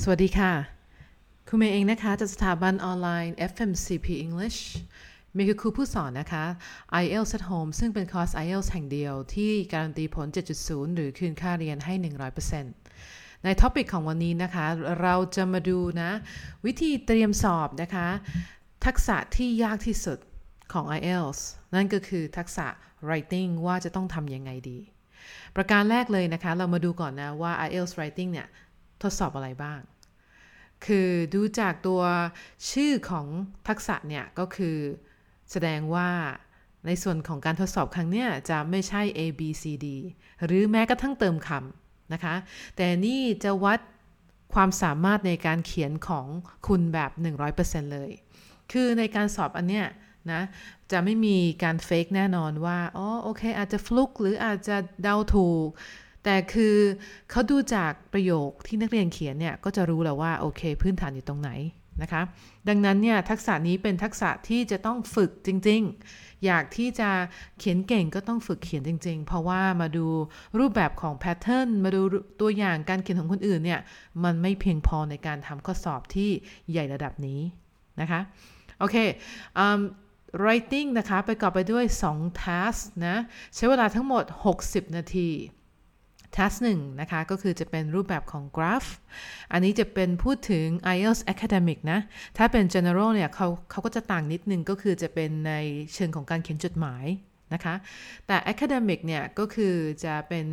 สวัสดีค่ะคุณเมย์เองนะคะจากสถาบันออนไลน์ FMCP English มีคือครูผู้สอนนะคะ IELTS at Home ซึ่งเป็นคอร์ส IELTS แห่งเดียวที่การันตีผล 7.0 หรือคืนค่าเรียนให้ 100%ใน topic ของวันนี้นะคะ เราจะมาดูนะ วิธีเตรียมสอบนะคะ ทักษะที่ยากที่สุดของ IELTS นั่นก็คือทักษะ writing ว่าจะต้องทำยังไงดี ประการแรกเลยนะคะ เรามาดูก่อนนะว่า IELTS writing เนี่ย ทดสอบอะไรบ้าง คือดูจากตัวชื่อของทักษะเนี่ยก็คือแสดงว่าในส่วนของการทดสอบครั้งเนี้ยจะไม่ใช่ A B C D หรือแม้กระทั่งเติมคำนะคะ แต่นี่จะวัดความสามารถในการเขียนของคุณแบบ 100%เลย คือในการสอบอันเนี้ยนะ จะไม่มีการเฟกแน่นอนว่า อ๋อ โอเค อาจจะฟลุกหรืออาจจะเดาถูก แต่คือเขาดูจากประโยคที่นักเรียนเขียนเนี่ยก็จะรู้แล้วว่าโอเคพื้นฐานอยู่ตรงไหนนะคะ ดังนั้นเนี่ยทักษะนี้เป็นทักษะที่จะต้องฝึกจริง ๆ อยากที่จะเขียนเก่งก็ต้องฝึกเขียนจริง ๆ เพราะว่ามาดูรูปแบบของแพทเทิร์นมาดูตัวอย่างการเขียนของคนอื่นเนี่ยมันไม่เพียงพอในการทำข้อสอบที่ใหญ่ระดับนี้นะคะโอเค writing นะคะประกอบไปด้วย 2 task นะ ใช้เวลาทั้งหมด 60 นาที task 1นะคะ ก็คือจะเป็นรูปแบบของ graph อันนี้จะเป็นพูดถึง IELTS academic นะ ถ้าเป็น general เนี่ยเขาเขาก็จะต่างนิดนึงก็คือจะเป็นในเชิงของการเขียนจดหมายนะคะแต่ academic เนี่ยก็คือจะเป็น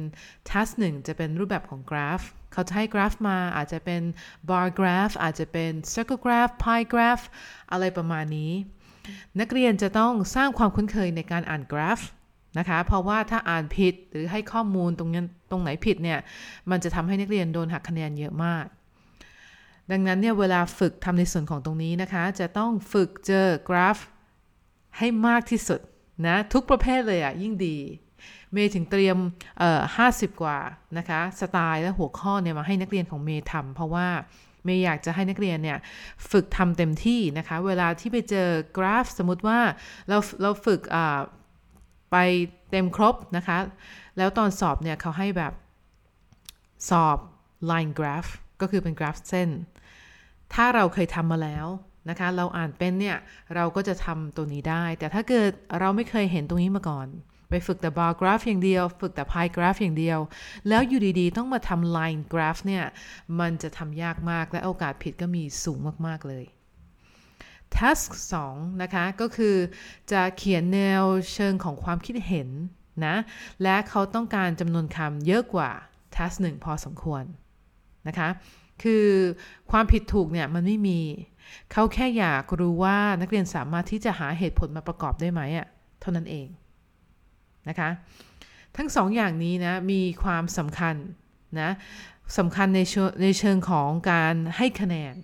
task 1จะเป็นรูปแบบของ graph เขาจะให้ graph มาอาจจะเป็น bar graph อาจจะเป็น circle graph pie graph อะไรประมาณนี้ นักเรียนจะต้องสร้างความคุ้นเคยในการอ่านกราฟนะคะ เพราะว่าถ้าอ่านผิดหรือให้ข้อมูลตรงนี้น ตรงไหนผิดเนี่ยมันจะทำให้นักเรียนโดนหักคะแนนเยอะมาก ดังนั้นเนี่ยเวลาฝึกทำในส่วนของตรงนี้นะคะ จะต้องฝึกเจอกราฟให้มากที่สุดนะทุกประเภทเลยอะ่ะยิ่งดี เมย์ถึงเตรียมเอ่อห้าสิบกว่านะคะสไตล์และหัวข้อเนี่ยมาให้นักเรียนของเมย์ทำเพราะว่าเมย์อยากจะให้นักเรียนเนี่ยฝึกทำเต็มที่นะคะ เวลาที่ไปเจอกราฟ สมมติว่าเราเราฝึก ไปเต็มครบนะคะ แล้วตอนสอบเนี่ยเขาให้แบบสอบ line graph ก็คือเป็นกราฟเส้น ถ้าเราเคยทำมาแล้วนะคะ เราอ่านเป็นเนี่ย เราก็จะทำตัวนี้ได้ แต่ถ้าเกิดเราไม่เคยเห็นตรงนี้มาก่อน ไปฝึกแต่ bar graph อย่างเดียว ฝึกแต่ pie graph อย่างเดียว แล้วอยู่ดีๆ ต้องมาทำ line graph เนี่ย มันจะทำยากมากและโอกาสผิดก็มีสูงมากๆเลย task 2นะคะก็คือจะเขียนแนวเชิงของความคิดเห็นนะและเขาต้องการจำนวนคำเยอะกว่า task 1 พอสมควรนะคะคือความผิดถูกเนี่ยมันไม่มี เขาแค่อยากรู้ว่านักเรียนสามารถที่จะหาเหตุผลมาประกอบได้ไหมอะ่ะเท่านั้นเองนะคะทั้งสองอย่างนี้นะมีความสำคัญนะสำคัญในในเชิงของการให้คะแนน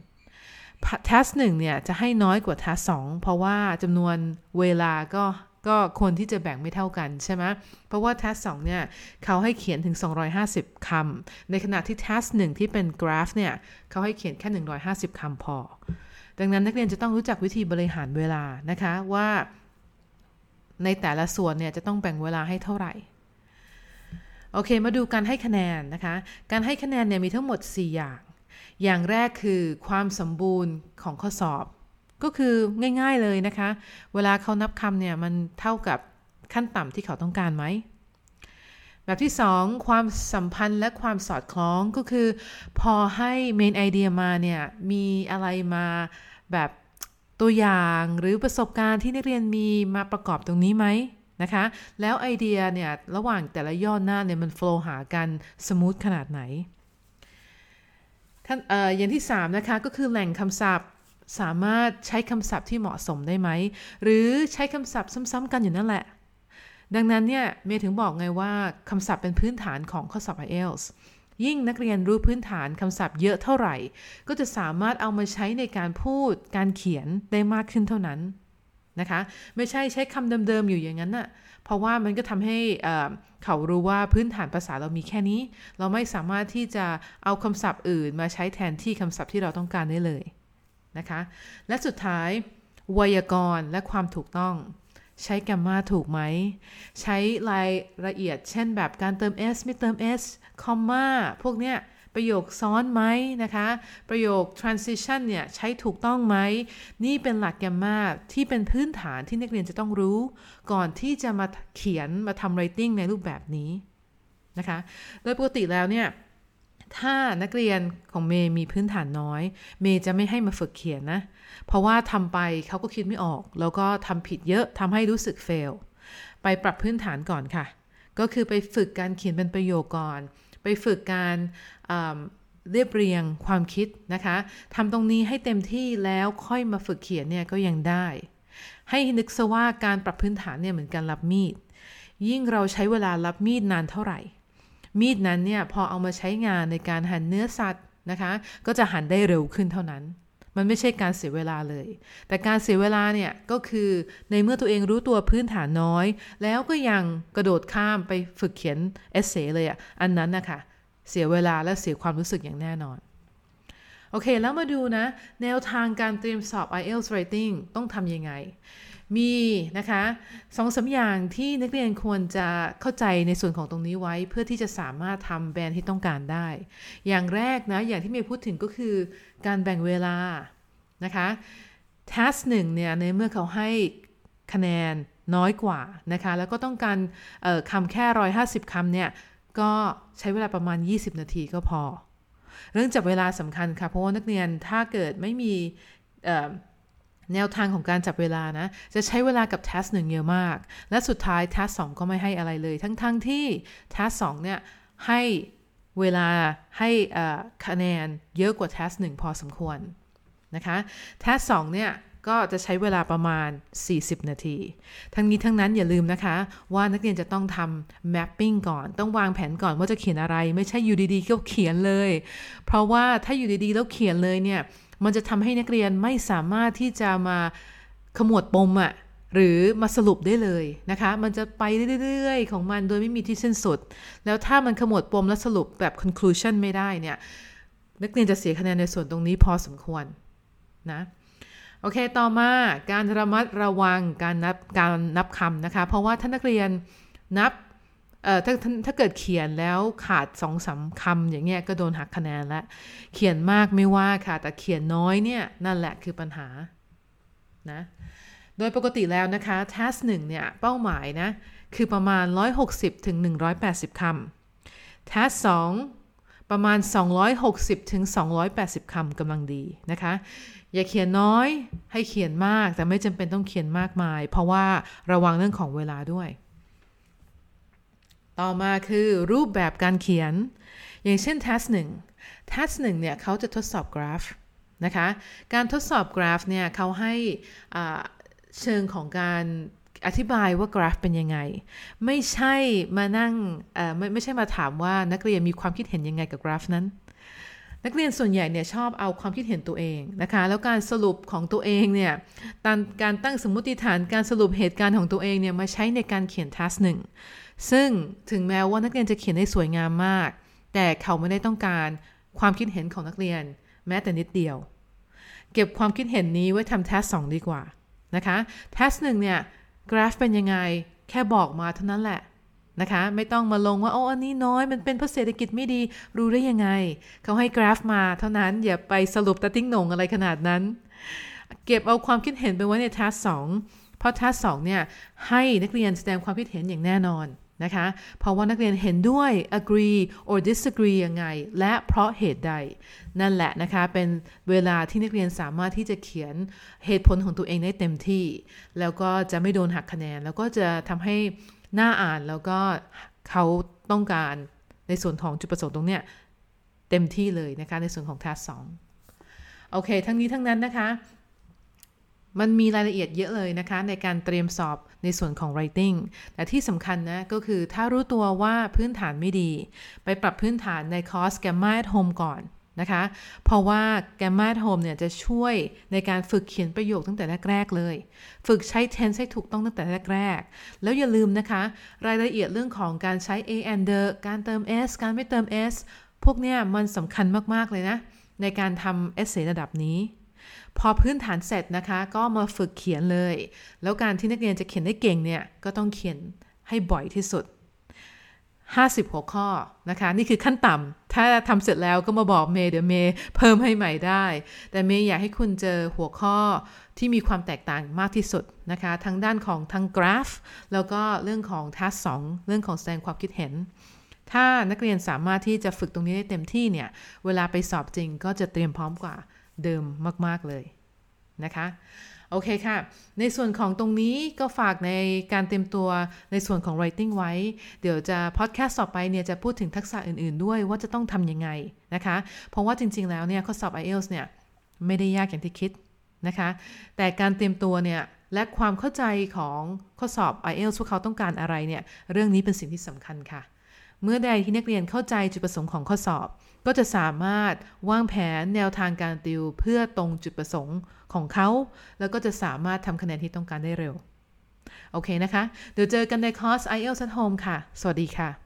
ทัสหนึ่งเนี่ยจะให้น้อยกว่าทัสสองเพราะว่าจำนวนเวลาก็ก็ควรที่จะแบ่งไม่เท่ากันใช่ไหมเพราะว่าทัสสองเนี่ยเขาให้เขียนถึง 250คำในขณะที่ทัสหนึ่งที่เป็นกราฟเนี่ยเขาให้เขียนแค่ 150คำพอ ดังนั้นนักเรียนจะต้องรู้จักวิธีบริหารเวลานะคะว่าในแต่ละส่วนเนี่ยจะต้องแบ่งเวลาให้เท่าไหร่โอเค มาดูการให้คะแนนนะคะ การให้คะแนนเนี่ยมีทั้งหมด 4 อย่าง อย่างแรกคือความสมบูรณ์ของข้อสอบ ก็คือง่ายๆเลยนะคะ เวลาเขานับคำเนี่ยมันเท่ากับขั้นต่ำที่เขาต้องการไหม แบบที่ 2 ความสัมพันธ์และความสอดคล้องก็คือ พอให้ main idea มาเนี่ยมีอะไรมาแบบตัวอย่างหรือประสบการณ์ที่นักเรียนมีมาประกอบตรงนี้ไหมนะคะ แล้วไอเดียเนี่ยระหว่างแต่ละย่อหน้าเนี่ยมัน flow หากัน smooth ขนาดไหน ท่านเอ่ออย่างที่ 3 นะคะ ก็คือแหล่งคำศัพท์สามารถใช้คำศัพท์ที่เหมาะสมได้ไหม หรือใช้คำศัพท์ซ้ำๆกันอยู่นั่นแหละ ดังนั้นเนี่ยเมย์ถึงบอกไงว่าคำศัพท์เป็นพื้นฐานของข้อสอบ IELTS ยิ่งนักเรียนรู้พื้นฐานคำศัพท์เยอะเท่าไหร่ ก็จะสามารถเอามาใช้ในการพูด การเขียนได้มากขึ้นเท่านั้น นะคะ ไม่ใช่ใช้คำเดิมๆอยู่อย่างนั้นน่ะเพราะว่ามันก็ทำให้เขารู้ว่าพื้นฐานภาษาเรามีแค่นี้ เราไม่สามารถที่จะเอาคำศัพท์อื่นมาใช้แทนที่คำศัพท์ที่เราต้องการได้เลยนะคะ และสุดท้ายไวยากรณ์และความถูกต้องใช้แกมมาถูกไหม ใช้รายละเอียดเช่นแบบการเติม s ไม่เติม s คอมมาพวกเนี้ย ประโยคซ้อนไหมนะคะ ประโยค transition เนี่ยใช้ถูกต้องไหม นี่เป็นหลักแกมมาที่เป็นพื้นฐานที่นักเรียนจะต้องรู้ ก่อนที่จะมาเขียนมาทำ writing ในรูปแบบนี้นะคะ โดยปกติแล้วเนี่ยถ้านักเรียนของเมย์มีพื้นฐานน้อย เมย์จะไม่ให้มาฝึกเขียนนะ เพราะว่าทำไปเขาก็คิดไม่ออก แล้วก็ทำผิดเยอะทำให้รู้สึกเฟล ไปปรับพื้นฐานก่อนค่ะ ก็คือไปฝึกการเขียนเป็นประโยคก่อน ไปฝึกการเรียบเรียงความคิดนะคะทำตรงนี้ให้เต็มที่แล้วค่อยมาฝึกเขียนเนี่ยก็ยังได้ ให้นึกซะว่าการปรับพื้นฐานเนี่ยเหมือนการรับมีด ยิ่งเราใช้เวลารับมีดนานเท่าไหร่ มีดนั้นเนี่ยพอเอามาใช้งานในการหั่นเนื้อสัตว์นะคะ ก็จะหั่นได้เร็วขึ้นเท่านั้น มันไม่ใช่การเสียเวลาเลย แต่การเสียเวลาเนี่ยก็คือในเมื่อตัวเองรู้ตัวพื้นฐานน้อย แล้วก็ยังกระโดดข้ามไปฝึกเขียนเอเซเลยอะ่ะ อันนั้นนะคะเสียเวลาและเสียความรู้สึกอย่างแน่นอน โอเค แล้วมาดูนะ แนวทางการเตรียมสอบ IELTS Writing ต้องทำยังไง มีนะคะสองสาอย่างที่นักเรียนควรจะเข้าใจในส่วนของตรงนี้ไว้เพื่อที่จะสามารถทำแบรนด์ที่ต้องการได้ อย่างแรกนะ อย่างที่เมย์พูดถึงก็คือการแบ่งเวลานะคะ task หนึ่งเนี่ยในเมื่อเขาให้คะแนนน้อยกว่านะคะ แล้วก็ต้องการคำแค่ 150คำเนี่ย ก็ใช้เวลาประมาณ 20 นาทีก็พอ เรื่องจับเวลาสำคัญค่ะ เพราะว่านักเรียนถ้าเกิดไม่มี แนวทางของการจับเวลานะ จะใช้เวลากับทัสหนึ่งเยอะมาก และสุดท้ายทัสสองก็ไม่ให้อะไรเลย ทั้งๆทที่ทัสสองเนี่ย ให้เวลาให้คะแนนเยอะกว่าทัสหนึ่งพอสมควรนะคะทัสสองเนี่ย ก็จะใช้เวลาประมาณ 40 นาที ทั้งนี้ทั้งนั้นอย่าลืมนะคะ ว่านักเรียนจะต้องทำ mapping ก่อน ต้องวางแผนก่อนว่าจะเขียนอะไร ไม่ใช่อยู่ดีๆก็เขียนเลย เพราะว่าถ้าอยู่ดีๆแล้วเขียนเลยเนี่ย มันจะทำให้นักเรียนไม่สามารถที่จะมาขมวดปมอะหรือมาสรุปได้เลยนะคะ มันจะไปเรื่อยๆ ของมันโดยไม่มีที่สิ้นสุด แล้วถ้ามันขมวดปมและสรุปแบบ conclusion ไม่ได้เนี่ยนักเรียนจะเสียคะแนนในส่วนตรงนี้พอสมควรนะโอเค ต่อมาการระมัดระวังการนับการนับคำนะคะ เพราะว่าถ้านักเรียนนับ ถ้าถ้าเกิดเขียนแล้วขาดสองสาคำอย่างเงี้ยก็โดนหักคะแนนล้วเขียนมากไม่ว่าค่ะ แต่เขียนน้อยเนี่ยนั่นแหละคือปัญหานะโดยปกติแล้วนะคะ task หนึ่งเนี่ยเป้าหมายนะคือประมาณ 160ถึง180 คำ task 2 ประมาณ 260ถึง280 คำกำลังดีนะคะ อย่าเขียนน้อยให้เขียนมากแต่ไม่จำเป็นต้องเขียนมากมาย เพราะว่าระวังเรื่องของเวลาด้วย ต่อมาคือรูปแบบการเขียน อย่างเช่น task 1 task 1เนี่ยเขาจะทดสอบกราฟนะคะ การทดสอบกราฟเนี่ยเขาให้เชิงของการอธิบายว่ากราฟเป็นยังไง ไม่ใช่มานั่งไม่ไม่ใช่มาถามว่านักเรียนมีความคิดเห็นยังไงกับกราฟนั้น นักเรียนส่วนใหญ่เนี่ยชอบเอาความคิดเห็นตัวเองนะคะ แล้วการสรุปของตัวเองเนี่ยการตั้งสมมติฐานการสรุปเหตุการณ์ของตัวเองเนี่ยมาใช้ในการเขียนทัสหนึ่งซึ่งถึงแม้ว่านักเรียนจะเขียนได้สวยงามมาก แต่เขาไม่ได้ต้องการความคิดเห็นของนักเรียน แม้แต่นิดเดียว เก็บความคิดเห็นนี้ไว้ทำทัสสองดีกว่านะคะทัสหนึ่งเนี่ยกราฟเป็นยังไงแค่บอกมาเท่านั้นแหละ นะคะ ไม่ต้องมาลงว่าโอ้อันนี้น้อยมันเป็นเพราะเศรษฐกิจไม่ดีรู้ได้ยังไง เขาให้กราฟมาเท่านั้นอย่าไปสรุปตะติ้งหนงอะไรขนาดนั้น เก็บเอาความคิดเห็นไปไว้ในทัสสองเพราะทัสสองเนี่ยให้นักเรียนแสดงความคิดเห็นอย่างแน่นอนนะคะ เพราะว่านักเรียนเห็นด้วย agree or disagree ยังไง และเพราะเหตุใด นั่นแหละนะคะ เป็นเวลาที่นักเรียนสามารถที่จะเขียนเหตุผลของตัวเองได้เต็มที่ แล้วก็จะไม่โดนหักคะแนน แล้วก็จะทำให้ น่าอ่านแล้วก็เขาต้องการในส่วนของจุดประสงค์ตรงเนี้ยเต็มที่เลยนะคะในส่วนของทัสสองโอเค ทั้งนี้ทั้งนั้นนะคะ มันมีรายละเอียดเยอะเลยนะคะ ในการเตรียมสอบในส่วนของ writing แต่ที่สำคัญนะ ก็คือถ้ารู้ตัวว่าพื้นฐานไม่ดี ไปปรับพื้นฐานในคอร์ส Gamma at Home ก่อน นะคะ เพราะว่า Gamma at Home เนี่ยจะช่วยในการฝึกเขียนประโยคตั้งแต่แรกๆเลย ฝึกใช้ tense ให้ถูกต้องตั้งแต่แรกๆ แล้วอย่าลืมนะคะ รายละเอียดเรื่องของการใช้ a and the การเติม s การไม่เติม s พวกเนี้ยมันสำคัญมากๆเลยนะ ในการทำ essay ระดับนี้ พอพื้นฐานเสร็จนะคะ ก็มาฝึกเขียนเลย แล้วการที่นักเรียนจะเขียนได้เก่งเนี่ยก็ต้องเขียนให้บ่อยที่สุด 50 หัวข้อนะคะ นี่คือขั้นต่ำ ถ้าทำเสร็จแล้วก็มาบอกเมย์เดี๋ยวเมย์เพิ่มให้ใหม่ได้ แต่เมย์อยากให้คุณเจอหัวข้อที่มีความแตกต่างมากที่สุดนะคะทั้งด้านของทั้งกราฟ แล้วก็เรื่องของทัสองเรื่องของแสดงความคิดเห็น ถ้านักเรียนสามารถที่จะฝึกตรงนี้ได้เต็มที่เนี่ย เวลาไปสอบจริงก็จะเตรียมพร้อมกว่าเดิมมาก ๆ เลย นะคะ โอเคค่ะ ในส่วนของตรงนี้ก็ฝากในการเตรียมตัวในส่วนของ writing ไว้ เดี๋ยวจะพอดแคสต์ต่อไปเนี่ยจะพูดถึงทักษะอื่นๆ ด้วยว่าจะต้องทำยังไงนะคะ เพราะว่าจริงๆ แล้วเนี่ยข้อสอบ IELTS เนี่ยไม่ได้ยากอย่างที่คิดนะคะ แต่การเตรียมตัวเนี่ยและความเข้าใจของข้อสอบ IELTS ว่าเขาต้องการอะไรเนี่ย เรื่องนี้เป็นสิ่งที่สำคัญค่ะ เมื่อใดที่นักเรียนเข้าใจจุดประสงค์ของข้อสอบ ก็จะสามารถวางแผนแนวทางการติวเพื่อตรงจุดประสงค์ของเขา แล้วก็จะสามารถทำคะแนนที่ต้องการได้เร็ว โอเคนะคะ เดี๋ยวเจอกันในคอร์ส IELTS at Home ค่ะ สวัสดีค่ะ